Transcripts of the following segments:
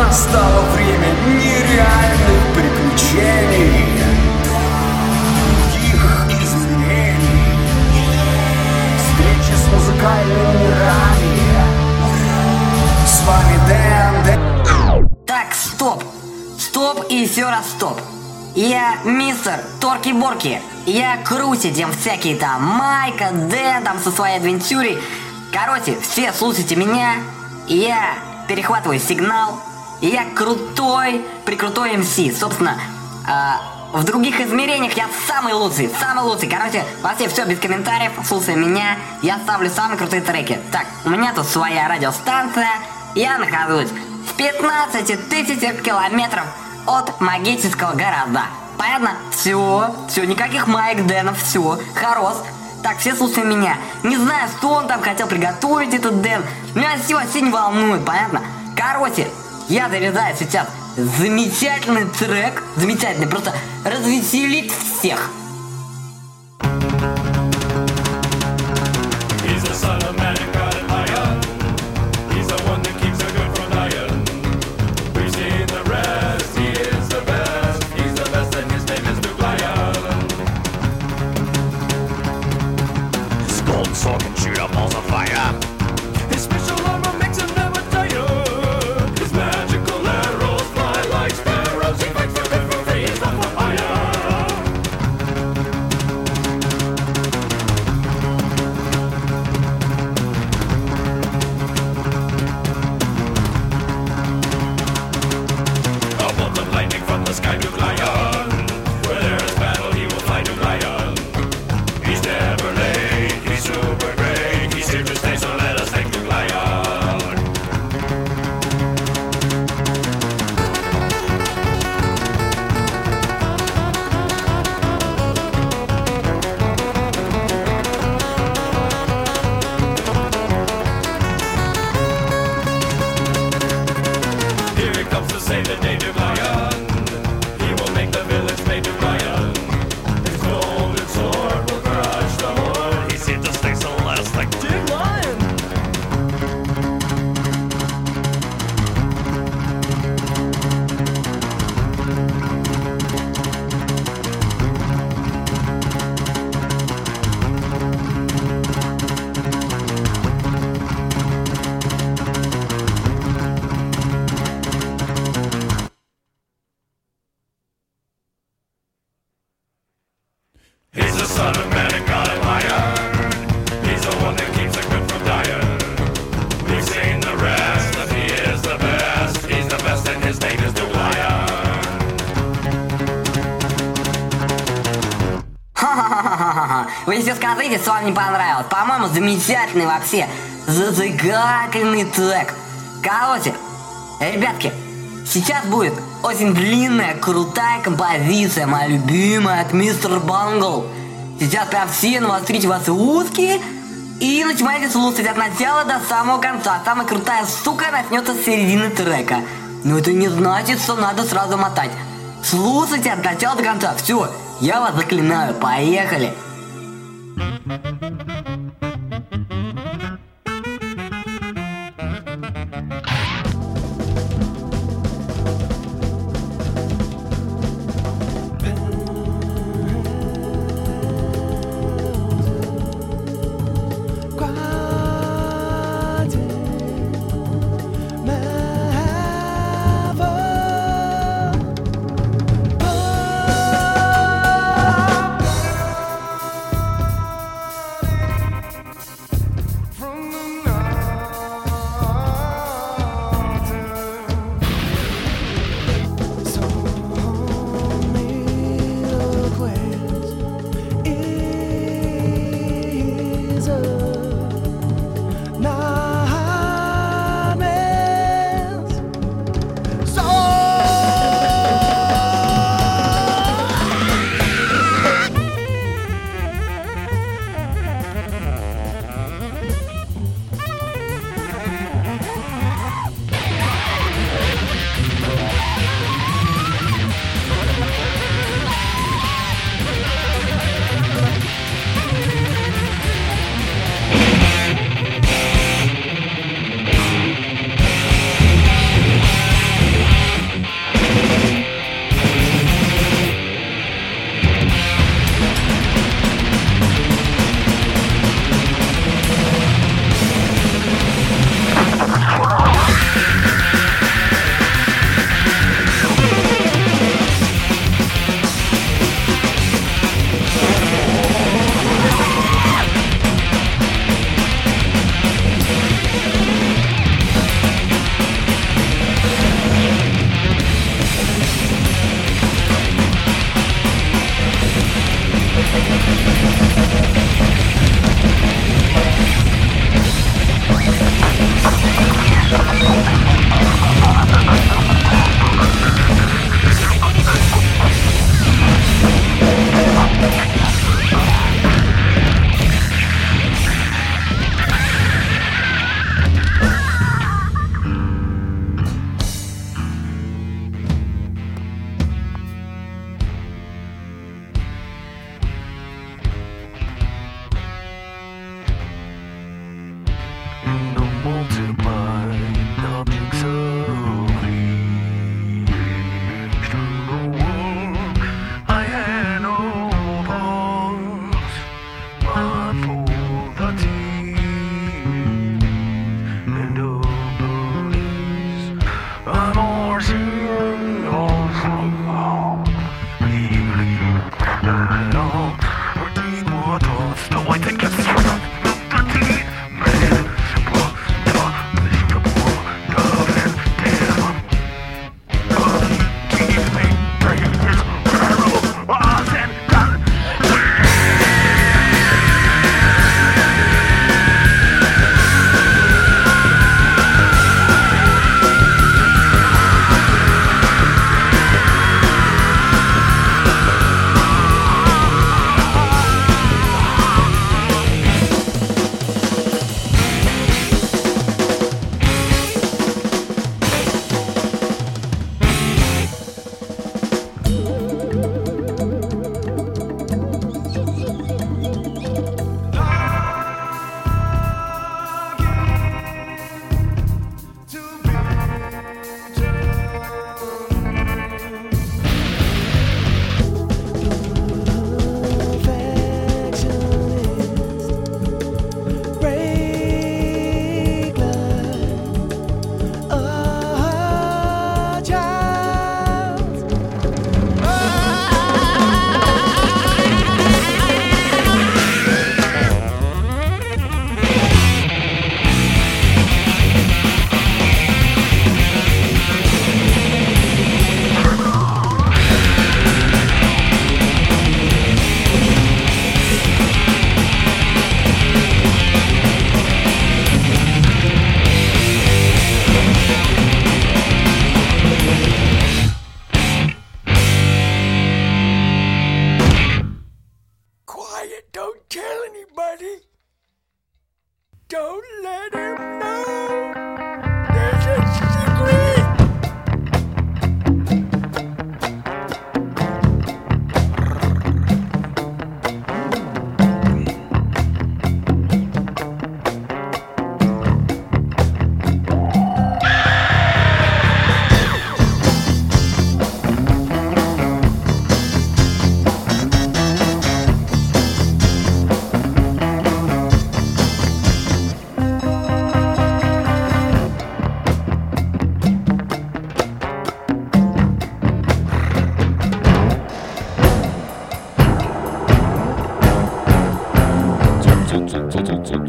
Настало время нереальных приключений с вами Дэн, Дэн Так, стоп! Стоп и еще раз стоп! Я мистер Торки-Борки. Я круче, чем всякие там Майка, Дэн там со своей адвенчурой. Короче, все слушайте меня. Я перехватываю сигнал. И Я крутой, прикрутой МС. Собственно, а, в других измерениях я самый лучший, самый лучший. Короче, вообще все без комментариев. Слушай меня, я ставлю самые крутые треки. Так, у меня тут своя радиостанция. Я нахожусь в 15 тысячах километров от магического города. Понятно? Все, все, никаких Майк Дэнов, все, хорош. Так, все слушай меня. Не знаю, что он там хотел приготовить, этот Дэн. Меня все вообще не волнует, понятно? Короче, я заряжаю сейчас замечательный трек. Замечательный, просто развеселить всех. Все скажите, что вам не понравилось. По-моему, замечательный вообще зажигательный трек. Короче, ребятки, сейчас будет очень длинная, крутая композиция, моя любимая, от Мистер Бангл. Сейчас прям все навострите ваши узкие и начинайте слушать от начала до самого конца. Самая крутая сука начнется с середины трека. Но это не значит, что надо сразу мотать. Слушайте от начала до конца. Все, я вас заклинаю. Поехали. Mm-hmm.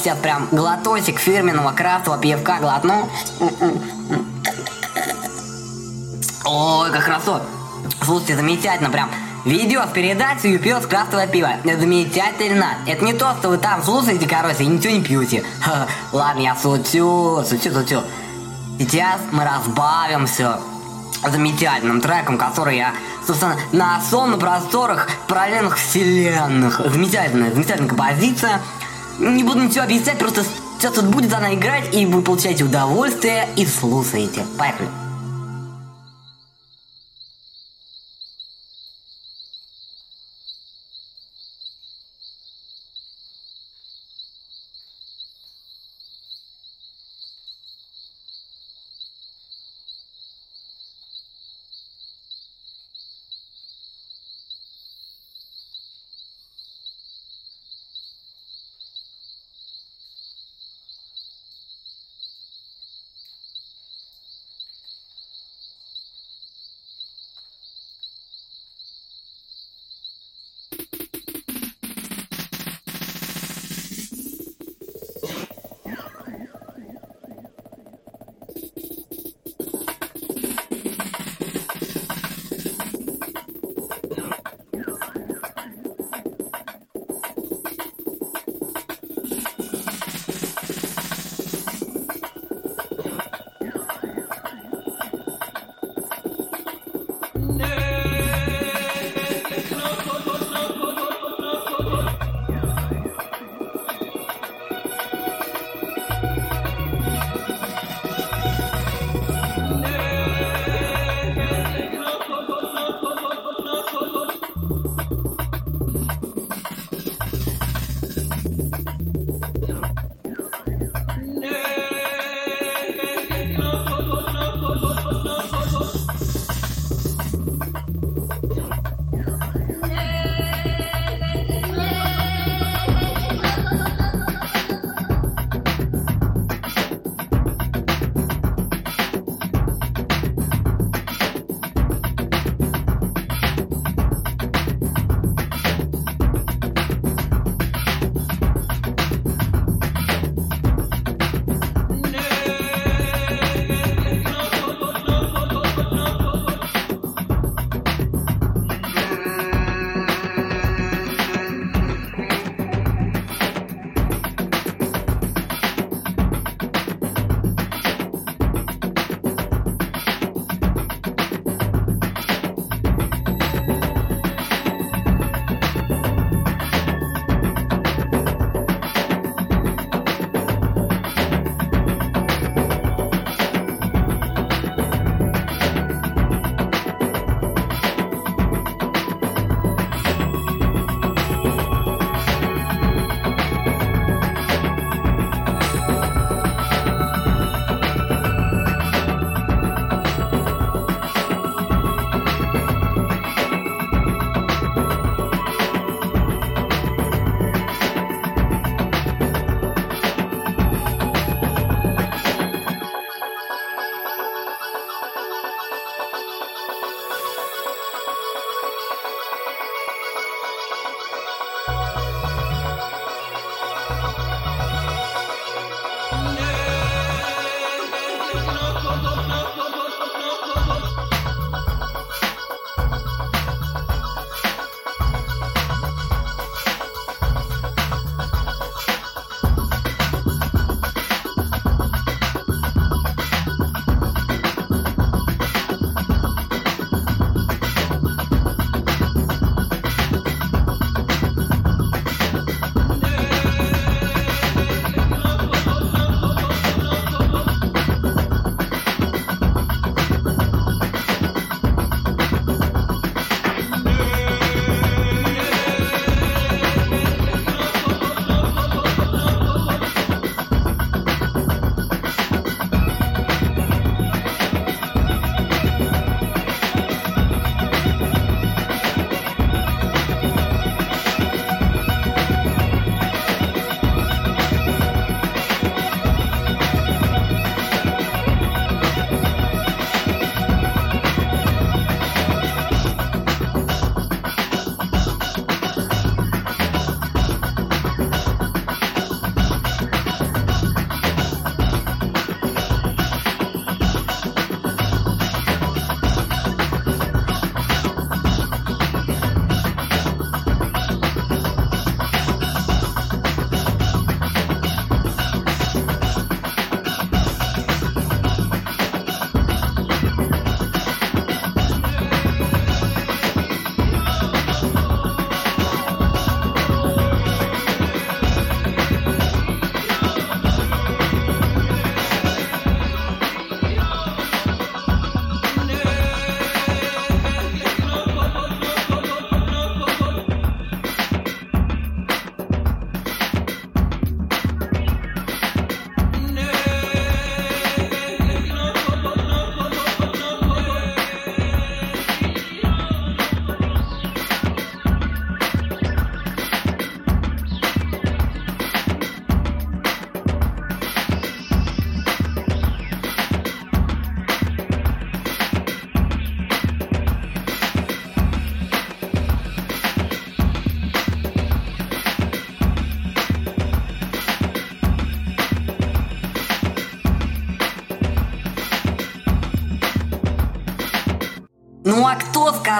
сейчас прям глоточек фирменного крафтового пивка глотну. Ой, как хорошо. Слушайте, замечательно прям. Видео с передачей пьет крафтовое пиво. Замечательно. Это не то, что вы там слушаете, короче, и ничего не пьете. Ха, Ладно, я шучу, шучу, шучу. Сейчас мы разбавим все замечательным треком, который я, собственно, на сон на просторах параллельных вселенных. Замечательная, замечательная композиция. Не буду ничего объяснять, просто сейчас тут будет она играть, и вы получаете удовольствие и слушаете. Поехали.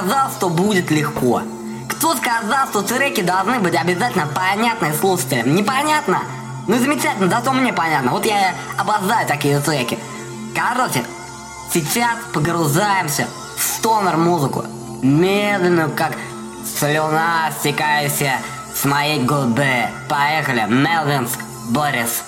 Сказал, что будет легко? Кто сказал, что треки должны быть обязательно понятны слушателям? Непонятно? Ну замечательно, зато мне понятно. Вот я обожаю такие треки. Короче, сейчас погружаемся в стонер музыку. Медленную, как слюна, стекающая с моей губы. Поехали, Мелвинск, Борис.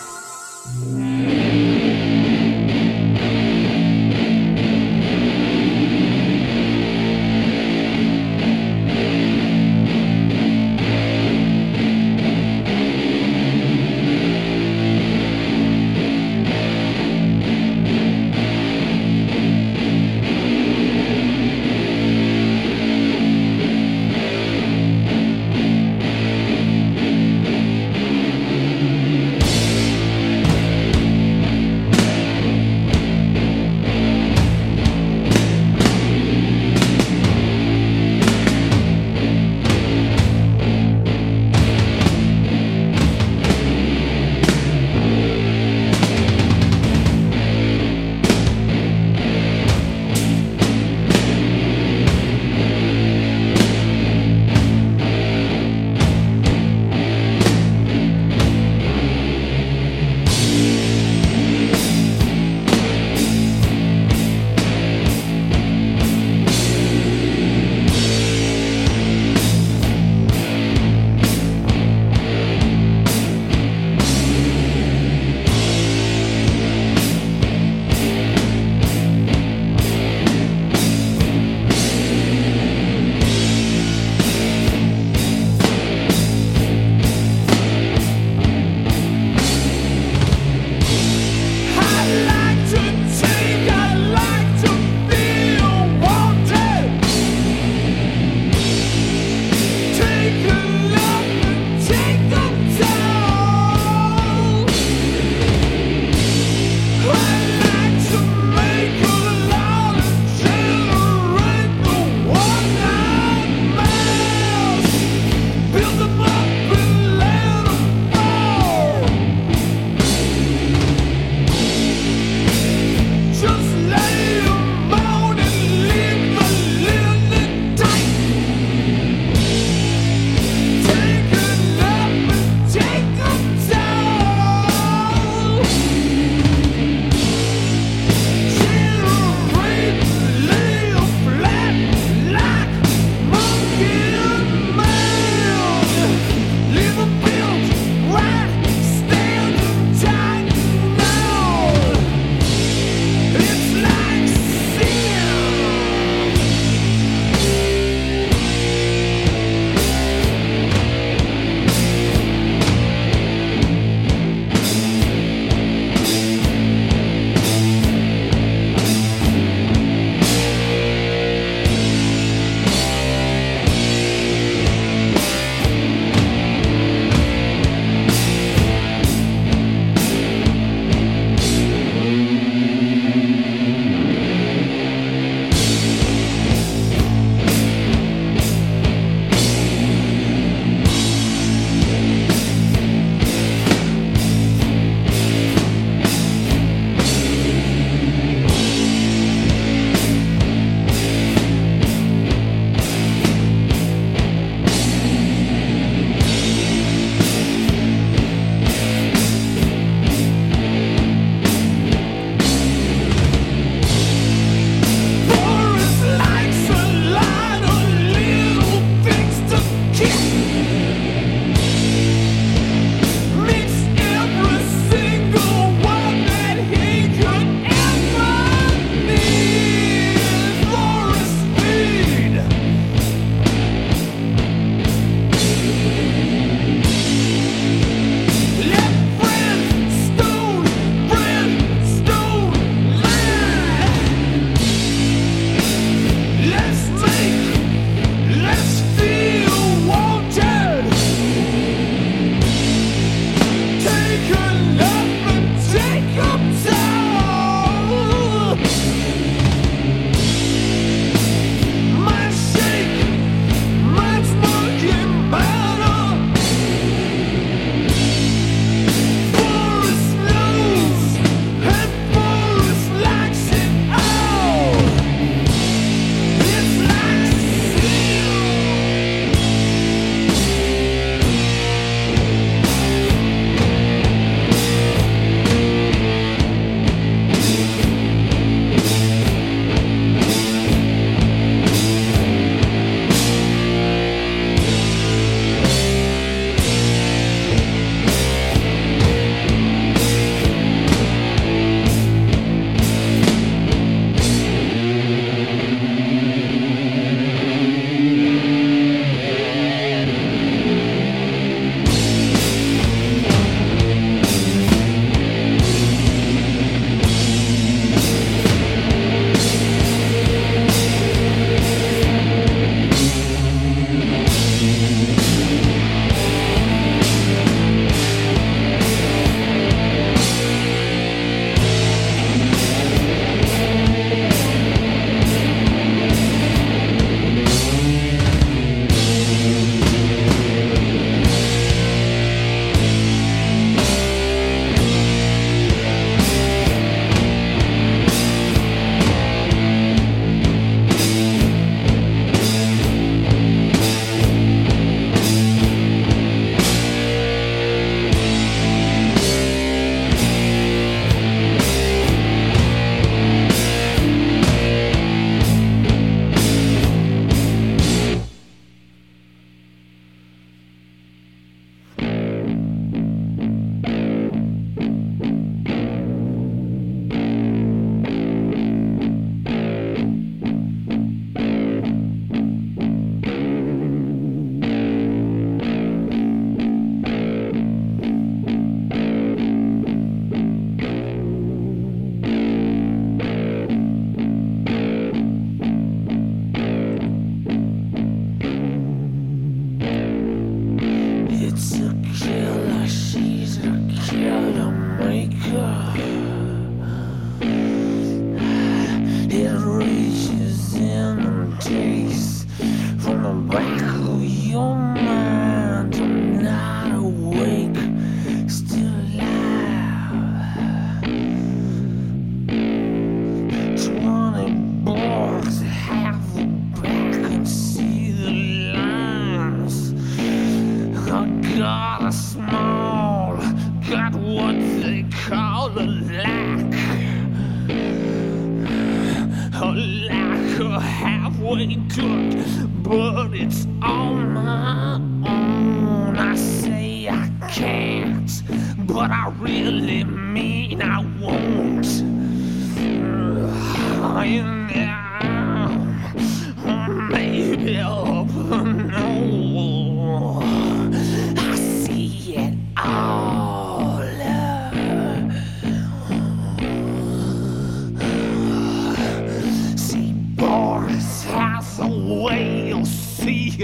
日日。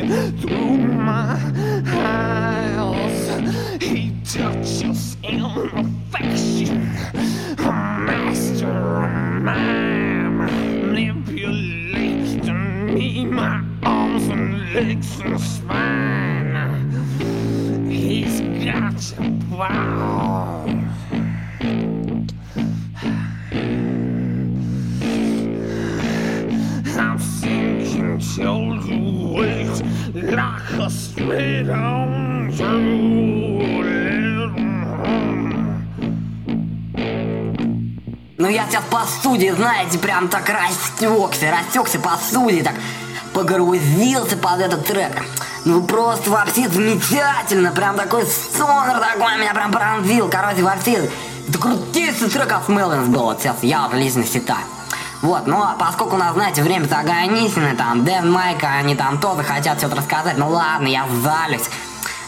Through my знаете, прям так растекся, растекся по студии, так погрузился под этот трек. Ну просто вообще замечательно, прям такой сонор такой меня прям пронзил, короче, вообще. Это крутейший трек от Мелвинс был, вот сейчас я в лично считаю. Вот, ну а поскольку у нас, знаете, время-то ограничено, там, Дэн, Майка, они там тоже хотят что-то рассказать, ну ладно, я залюсь.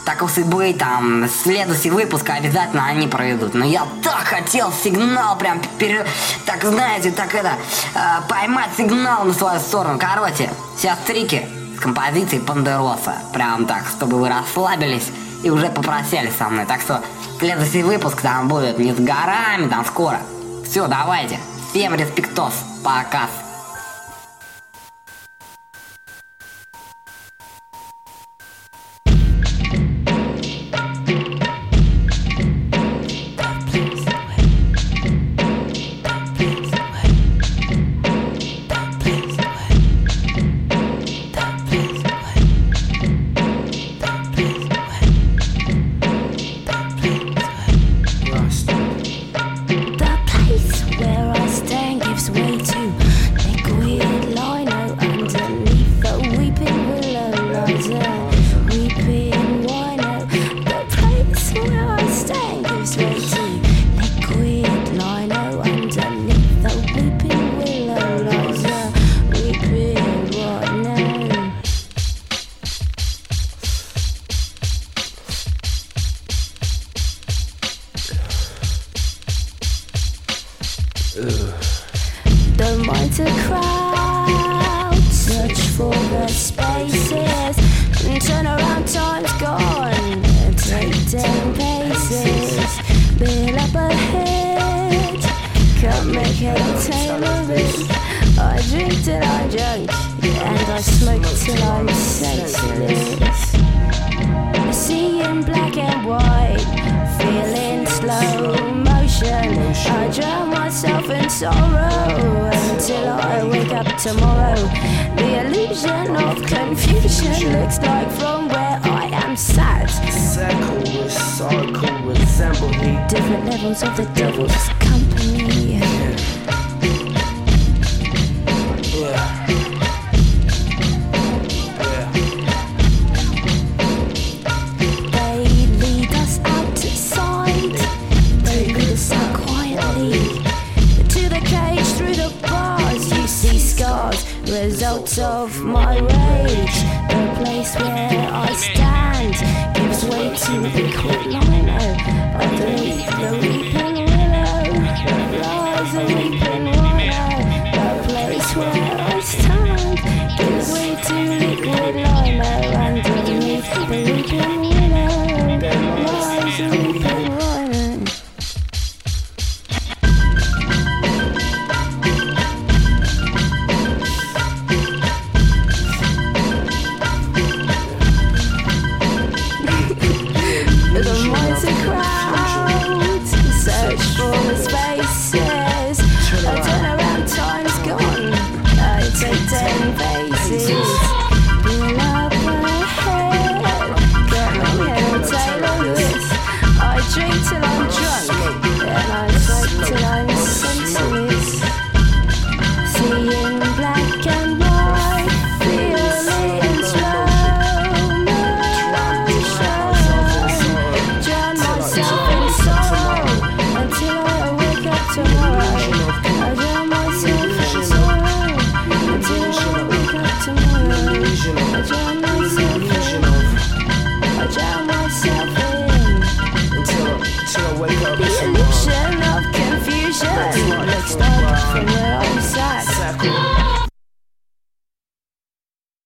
Так уж и там, следующий выпуск обязательно они проведут. Но я так хотел сигнал прям пере... Так, знаете, так это... э, поймать сигнал на свою сторону. Короче, сейчас трики с композицией Пандероса. Прям так, чтобы вы расслабились и уже попрощались со мной. Так что следующий выпуск там будет не с горами, там скоро. Все, давайте. Всем респектос. Пока. Of confusion looks like from where I am sat. Circle with circle resemble me. Different levels of the devil's company.